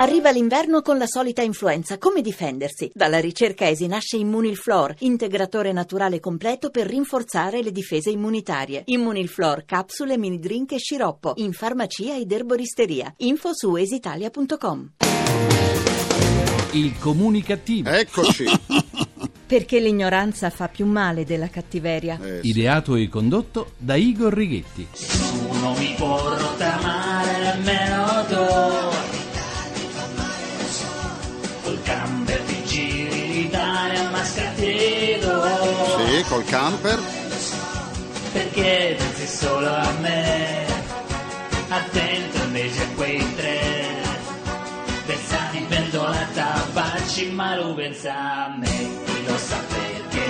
Arriva l'inverno con la solita influenza. Come difendersi? Dalla ricerca ESI nasce Immunilflor, integratore naturale completo per rinforzare le difese immunitarie. Immunilflor, capsule, mini drink e sciroppo. In farmacia ed erboristeria. Info su esitalia.com. Il comunicativo. Eccoci. Perché l'ignoranza fa più male della cattiveria. Eh, sì. Ideato e condotto da Igor Righetti. Nessuno mi può rottamare nemmeno col camper. Perché pensi solo a me? Attento invece a quei tre. Bersani, pendola, tabacci Ma lui pensa a me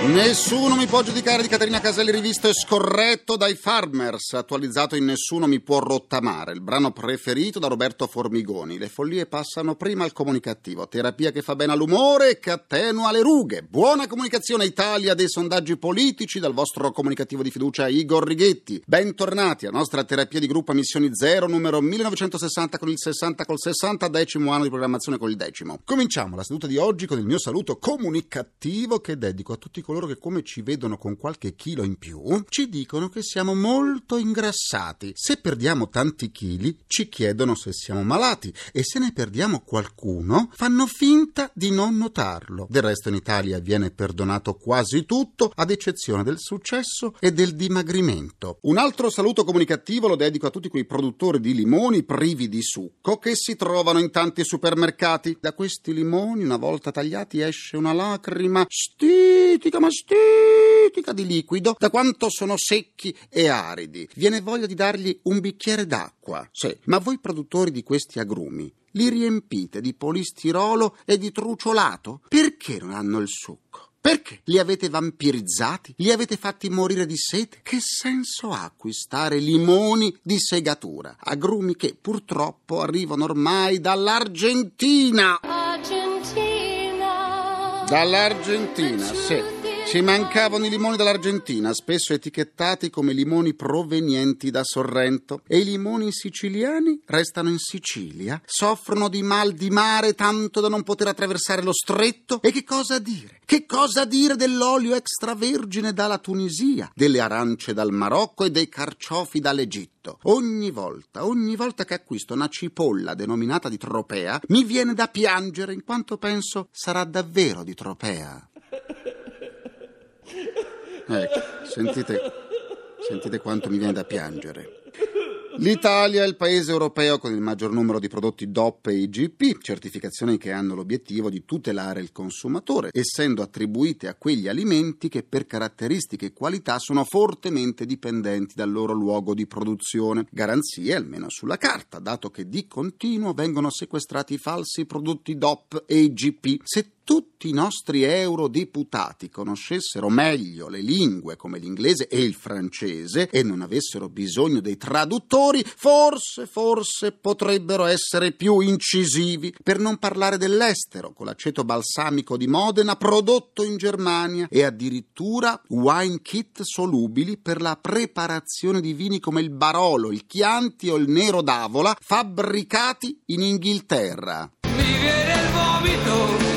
Nessuno mi può giudicare di Caterina Caselli rivisto e scorretto dai Farmers, attualizzato in Nessuno mi può rottamare, il brano preferito da Roberto Formigoni. Le follie passano prima al comunicativo, terapia che fa bene all'umore e che attenua le rughe. Buona comunicazione Italia dei sondaggi politici dal vostro comunicativo di fiducia Igor Righetti. Bentornati alla nostra terapia di gruppo missioni zero numero 1960 con il 60 col 60 decimo anno di programmazione col decimo. Cominciamo la seduta di oggi con il mio saluto comunicativo che dedico a tutti coloro che come ci vedono con qualche chilo in più ci dicono che siamo molto ingrassati. Se perdiamo tanti chili ci chiedono se siamo malati e se ne perdiamo qualcuno fanno finta di non notarlo. Del resto in Italia viene perdonato quasi tutto ad eccezione del successo e del dimagrimento. Un altro saluto comunicativo lo dedico a tutti quei produttori di limoni privi di succo che si trovano in tanti supermercati. Da questi limoni una volta tagliati esce una lacrima stitica ma stitica di liquido da quanto sono secchi e aridi. Viene voglia di dargli un bicchiere d'acqua. Sì, ma voi produttori di questi agrumi li riempite di polistirolo e di truciolato? Perché non hanno il succo? Perché li avete vampirizzati? Li avete fatti morire di sete? Che senso ha acquistare limoni di segatura? Agrumi che purtroppo arrivano ormai dall'Argentina. Argentina. Dall'Argentina, sì. Ci mancavano i limoni dall'Argentina, spesso etichettati come limoni provenienti da Sorrento. E i limoni siciliani restano in Sicilia, soffrono di mal di mare tanto da non poter attraversare lo stretto. E che cosa dire? Che cosa dire dell'olio extravergine dalla Tunisia, delle arance dal Marocco e dei carciofi dall'Egitto? Ogni volta, ogni volta che acquisto una cipolla denominata di tropea, mi viene da piangere in quanto penso sarà davvero di tropea. Ecco, sentite, sentite quanto mi viene da piangere. L'Italia è il paese europeo con il maggior numero di prodotti DOP e IGP, certificazioni che hanno l'obiettivo di tutelare il consumatore, essendo attribuite a quegli alimenti che per caratteristiche e qualità sono fortemente dipendenti dal loro luogo di produzione. Garanzie almeno sulla carta, dato che di continuo vengono sequestrati falsi prodotti DOP e IGP. Se tutti i nostri eurodeputati conoscessero meglio le lingue come l'inglese e il francese e non avessero bisogno dei traduttori, forse, forse potrebbero essere più incisivi, per non parlare dell'estero, con l'aceto balsamico di Modena prodotto in Germania e addirittura wine kit solubili per la preparazione di vini come il Barolo, il Chianti o il Nero d'Avola, fabbricati in Inghilterra. Mi viene il vomito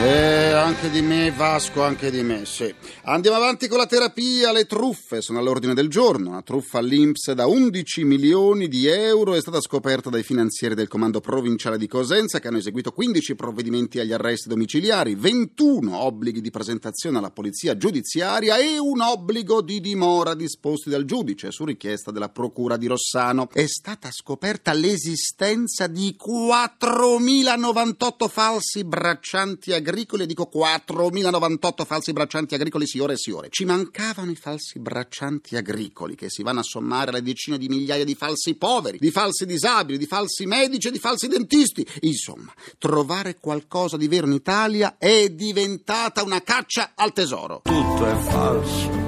Eh, anche di me, Vasco, anche di me, sì. Andiamo avanti con la terapia. Le truffe sono all'ordine del giorno. Una truffa all'Inps da 11 milioni di euro è stata scoperta dai finanzieri del comando provinciale di Cosenza che hanno eseguito 15 provvedimenti agli arresti domiciliari, 21 obblighi di presentazione alla polizia giudiziaria e un obbligo di dimora disposti dal giudice su richiesta della procura di Rossano. È stata scoperta l'esistenza di 4.098 falsi braccianti agricoli, e dico 4.098 falsi braccianti agricoli signore e signore. Ci mancavano i falsi braccianti agricoli che si vanno a sommare alle decine di migliaia di falsi poveri, di falsi disabili, di falsi medici e di falsi dentisti. Insomma, trovare qualcosa di vero in Italia è diventata una caccia al tesoro. Tutto è falso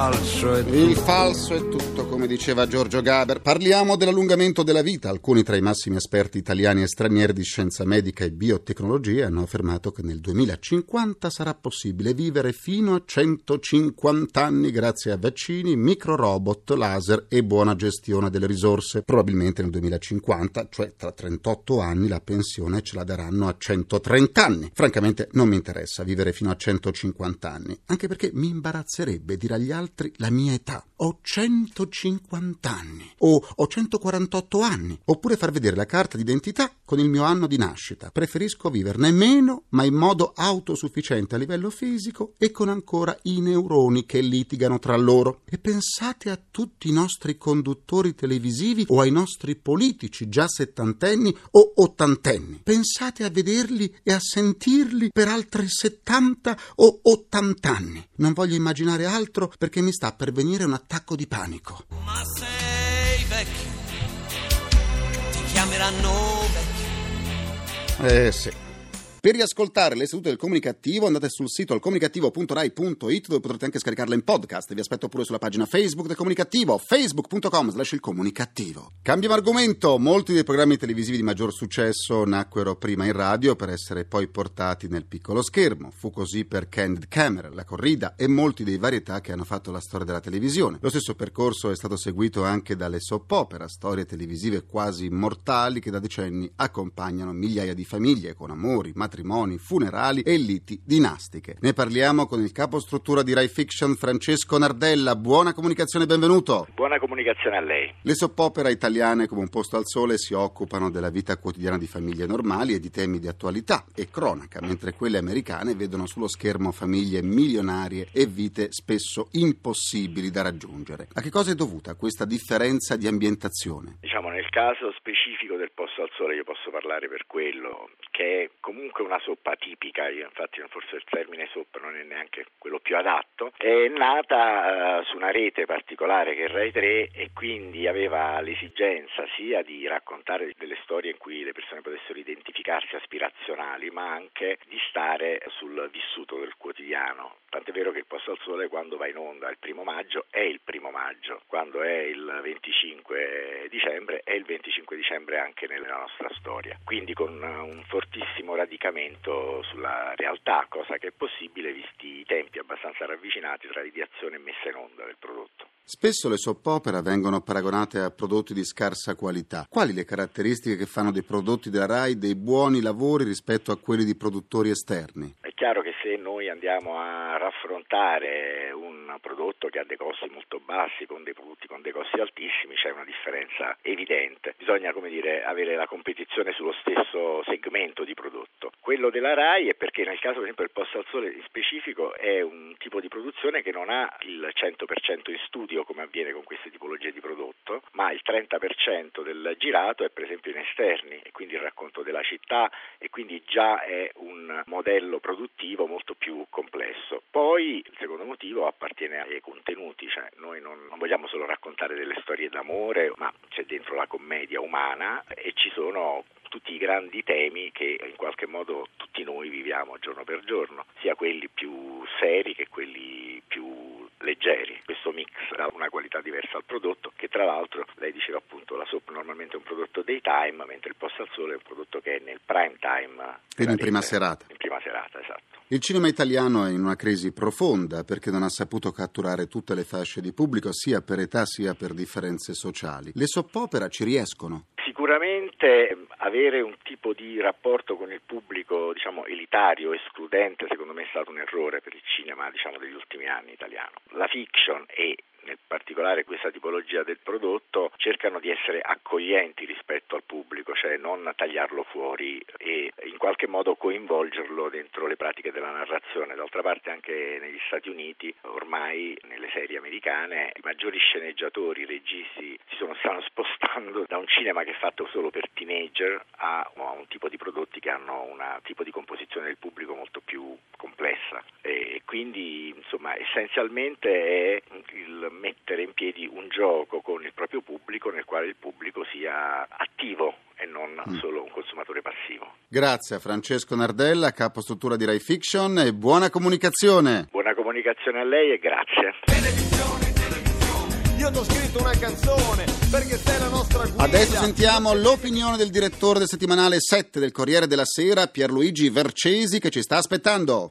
falso è Il falso è tutto, come diceva Giorgio Gaber. Parliamo dell'allungamento della vita. Alcuni tra i massimi esperti italiani e stranieri di scienza medica e biotecnologia hanno affermato che nel 2050 sarà possibile vivere fino a 150 anni grazie a vaccini, microrobot, laser e buona gestione delle risorse. Probabilmente nel 2050, cioè tra 38 anni, la pensione ce la daranno a 130 anni. Francamente non mi interessa vivere fino a 150 anni, anche perché mi imbarazzerebbe dire agli altri la mia età. Ho 150 anni o ho 148 anni, oppure far vedere la carta d'identità con il mio anno di nascita. Preferisco viverne meno, ma in modo autosufficiente a livello fisico e con ancora i neuroni che litigano tra loro. E pensate a tutti i nostri conduttori televisivi o ai nostri politici già settantenni o ottantenni. Pensate a vederli e a sentirli per altri 70 o 80 anni. Non voglio immaginare altro perché mi sta per venire un attacco di panico. Ma sei vecchio, ti chiameranno vecchio. Eh sì. Per riascoltare le sedute del comunicativo andate sul sito alcomunicativo.rai.it dove potrete anche scaricarle in podcast. Vi aspetto pure sulla pagina Facebook del comunicativo, facebook.com slash il comunicativo. Cambiamo argomento. Molti dei programmi televisivi di maggior successo nacquero prima in radio per essere poi portati nel piccolo schermo. Fu così per Candid Camera, La Corrida e molti dei varietà che hanno fatto la storia della televisione. Lo stesso percorso è stato seguito anche dalle soap opera, storie televisive quasi immortali che da decenni accompagnano migliaia di famiglie con amori, matrimoni, funerali e liti dinastiche. Ne parliamo con il capo struttura di Rai Fiction Francesco Nardella. Buona comunicazione, benvenuto. Buona comunicazione a lei. Le soppopera italiane come un posto al sole si occupano della vita quotidiana di famiglie normali e di temi di attualità e cronaca, mentre quelle americane vedono sullo schermo famiglie milionarie e vite spesso impossibili da raggiungere. A che cosa è dovuta questa differenza di ambientazione? Diciamo nel caso specifico del posto al sole io posso parlare per quello che è comunque una soppa tipica, infatti forse il termine soppa non è neanche quello più adatto, è nata uh, su una rete particolare che è Rai 3 e quindi aveva l'esigenza sia di raccontare delle storie in cui le persone potessero identificarsi aspirazionali, ma anche di stare sul vissuto del quotidiano. Tant'è vero che il Posto al Sole quando va in onda il primo maggio è il primo maggio, quando è il 25 dicembre è il 25 dicembre anche nella nostra storia. Quindi con un fortissimo radicamento sulla realtà, cosa che è possibile visti i tempi abbastanza ravvicinati tra ideazione e messa in onda del prodotto. Spesso le soppopera vengono paragonate a prodotti di scarsa qualità. Quali le caratteristiche che fanno dei prodotti della RAI dei buoni lavori rispetto a quelli di produttori esterni? È chiaro che se noi andiamo a raffrontare un prodotto che ha dei costi molto bassi con dei prodotti con dei costi altissimi c'è una differenza evidente. Bisogna come dire avere la competizione sullo stesso segmento di prodotto. Quello della RAI è perché nel caso per esempio del Posto al Sole in specifico è un tipo di produzione che non ha il 100% in studio come avviene con queste tipologie di prodotto, ma il 30% del girato è per esempio in esterni e quindi il racconto della città e quindi già è un modello produttivo molto più complesso. Poi il secondo motivo appartiene ai contenuti, cioè noi non, non vogliamo solo raccontare delle storie d'amore, ma c'è dentro la commedia umana e ci sono tutti i grandi temi che in qualche modo tutti noi viviamo giorno per giorno, sia quelli più seri che quelli più leggeri. Questo mix dà una qualità diversa al prodotto che tra l'altro lei diceva appunto la soap normalmente è un prodotto daytime mentre il post al sole è un prodotto che è nel prime time. Quindi in prima serata. In prima serata, esatto. Il cinema italiano è in una crisi profonda perché non ha saputo catturare tutte le fasce di pubblico sia per età sia per differenze sociali. Le soppopera ci riescono? Sicuramente avere un tipo di rapporto con il pubblico diciamo elitario, escludente, secondo me è stato un errore per il cinema diciamo, degli ultimi anni italiano. La fiction e nel particolare questa tipologia del prodotto, cercano di essere accoglienti rispetto al pubblico, cioè non tagliarlo fuori e in qualche modo coinvolgerlo dentro le pratiche della narrazione. D'altra parte anche negli Stati Uniti, ormai nelle serie americane, i maggiori sceneggiatori, i registi si sono, stanno spostando da un cinema che è fatto solo per teenager a un tipo di prodotti che hanno un tipo di composizione del pubblico molto più complessa e quindi insomma essenzialmente è il mettere in piedi un gioco con il proprio pubblico nel quale il pubblico sia attivo e non mm. solo un consumatore passivo. Grazie a Francesco Nardella, capo struttura di Rai Fiction e buona comunicazione. Buona comunicazione comunicazione a lei e grazie. Io ti ho scritto una canzone perché sei la nostra guida. Adesso sentiamo l'opinione del direttore del settimanale 7 del Corriere della Sera, Pierluigi Vercesi, che ci sta aspettando.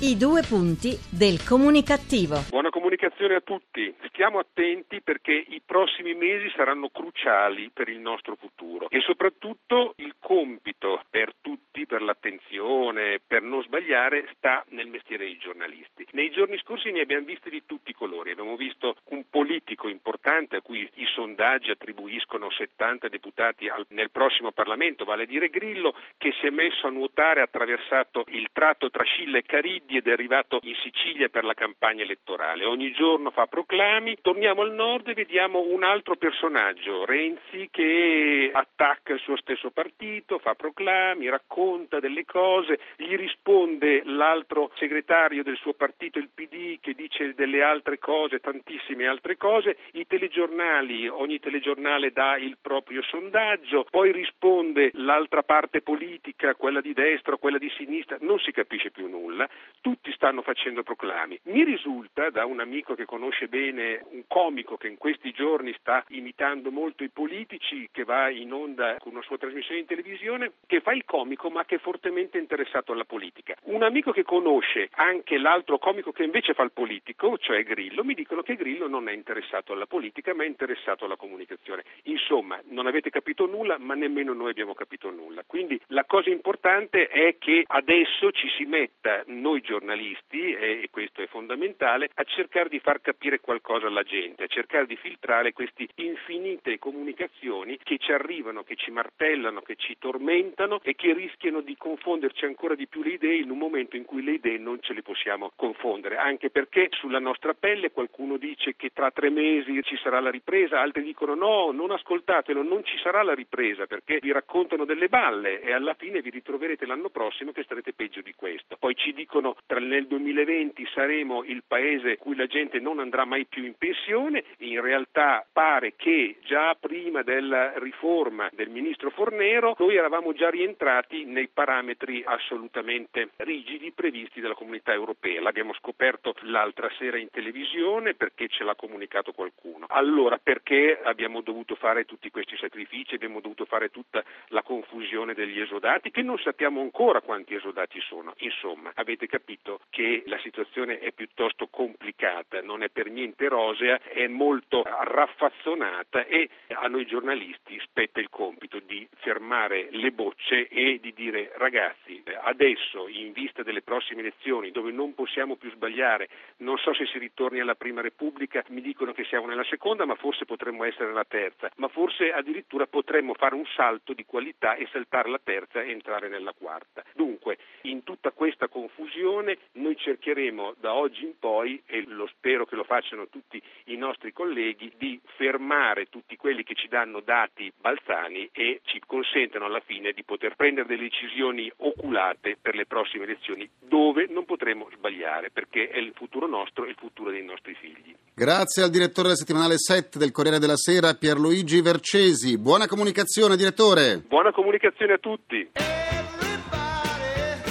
I due punti del comunicativo. Buona comunicazione a tutti. Stiamo attenti perché i prossimi mesi saranno cruciali per il nostro futuro e soprattutto il compito per tutti, per l'attenzione, per non sbagliare, sta nel mestiere dei giornalisti. Nei giorni scorsi ne abbiamo visti di tutti i colori. Abbiamo visto un politico importante a cui i sondaggi attribuiscono 70 deputati nel prossimo Parlamento, vale a dire Grillo, che si è messo a nuotare, ha attraversato il tratto tra Scilla e Cariddi ed è arrivato in Sicilia per la campagna elettorale. Ogni giorno fa proclami. Torniamo al nord e vediamo un altro personaggio, Renzi, che attacca il suo stesso partito, fa proclami, racconta delle cose, gli risponde l'altro segretario del suo partito, il PD, che dice delle altre cose, tantissime altre cose. I telegiornali, ogni telegiornale dà il proprio sondaggio, poi risponde l'altra parte politica, quella di destra quella di sinistra, non si capisce più nulla tutti stanno facendo proclami. Mi risulta da un amico che conosce bene un comico che in questi giorni sta imitando molto i politici, che va in onda con una sua trasmissione in televisione, che fa il comico ma che è fortemente interessato alla politica. Un amico che conosce anche l'altro comico che invece fa il politico, cioè Grillo, mi dicono che Grillo non è interessato alla politica ma è interessato alla comunicazione. Insomma, non avete capito nulla ma nemmeno noi abbiamo capito nulla. Quindi la cosa importante è che adesso ci si metta noi giornalisti, e questo è fondamentale, a cercare di far capire qualcosa alla gente, a cercare di filtrare queste infinite comunicazioni che ci arrivano, che ci martellano, che ci tormentano e che rischiano di confonderci ancora di più le idee in un momento in cui le idee non ce le possiamo confondere, anche perché sulla nostra pelle qualcuno dice che tra tre mesi ci sarà la ripresa, altri dicono no, non ascoltatelo, non ci sarà la ripresa perché vi raccontano delle balle e alla fine vi ritroverete l'anno prossimo che starete peggio di questo. Poi ci dicono nel 2020 saremo il paese in cui la gente non andrà mai più in pensione, in realtà pare che già prima della riforma del ministro Fornero noi eravamo già rientrati nei parametri assolutamente rigidi previsti dalla comunità europea. L'abbiamo scoperto l'altra sera in televisione perché ce l'ha comunicato qualcuno. Allora perché abbiamo dovuto fare tutti questi sacrifici, abbiamo dovuto fare tutta la confusione degli esodati che non sappiamo ancora quanti esodati sono. Insomma, avete capito capito che la situazione è piuttosto complicata, non è per niente rosea, è molto raffazzonata e a noi giornalisti spetta il compito di fermare le bocce e di dire ragazzi adesso in vista delle prossime elezioni dove non possiamo più sbagliare, non so se si ritorni alla prima repubblica, mi dicono che siamo nella seconda ma forse potremmo essere nella terza, ma forse addirittura potremmo fare un salto di qualità e saltare la terza e entrare nella quarta. Dunque in tutta questa confusione Commissione noi cercheremo da oggi in poi, e lo spero che lo facciano tutti i nostri colleghi, di fermare tutti quelli che ci danno dati balzani e ci consentono alla fine di poter prendere delle decisioni oculate per le prossime elezioni dove non potremo sbagliare perché è il futuro nostro e il futuro dei nostri figli. Grazie al direttore del settimanale 7 del Corriere della Sera Pierluigi Vercesi. Buona comunicazione direttore. Buona comunicazione a tutti.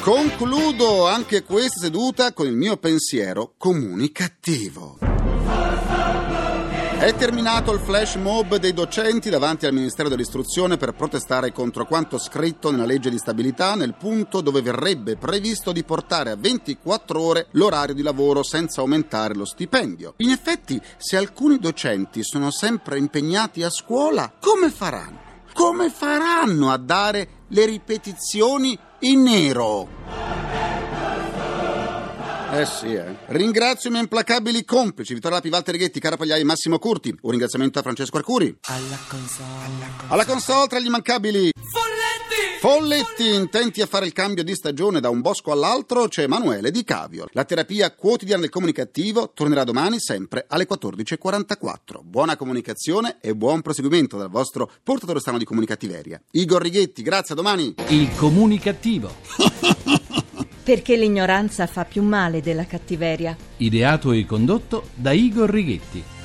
Concludo anche questa seduta con il mio pensiero comunicativo. È terminato il flash mob dei docenti davanti al Ministero dell'Istruzione per protestare contro quanto scritto nella legge di stabilità nel punto dove verrebbe previsto di portare a 24 ore l'orario di lavoro senza aumentare lo stipendio. In effetti, se alcuni docenti sono sempre impegnati a scuola, come faranno? Come faranno a dare le ripetizioni in nero? Eh sì, eh. Ringrazio i miei implacabili complici, Vittorio Lapi, Walter Righetti, Cara Pagliai, Massimo Curti. Un ringraziamento a Francesco Arcuri. Alla console. Alla console tra gli immancabili. Folletti! Folletti, intenti a fare il cambio di stagione da un bosco all'altro, c'è Emanuele Di Cavio. La terapia quotidiana del comunicativo tornerà domani sempre alle 14.44. Buona comunicazione e buon proseguimento dal vostro portatore strano di comunicativeria. Igor Righetti, grazie, a domani. Il comunicativo. Perché l'ignoranza fa più male della cattiveria. Ideato e condotto da Igor Righetti.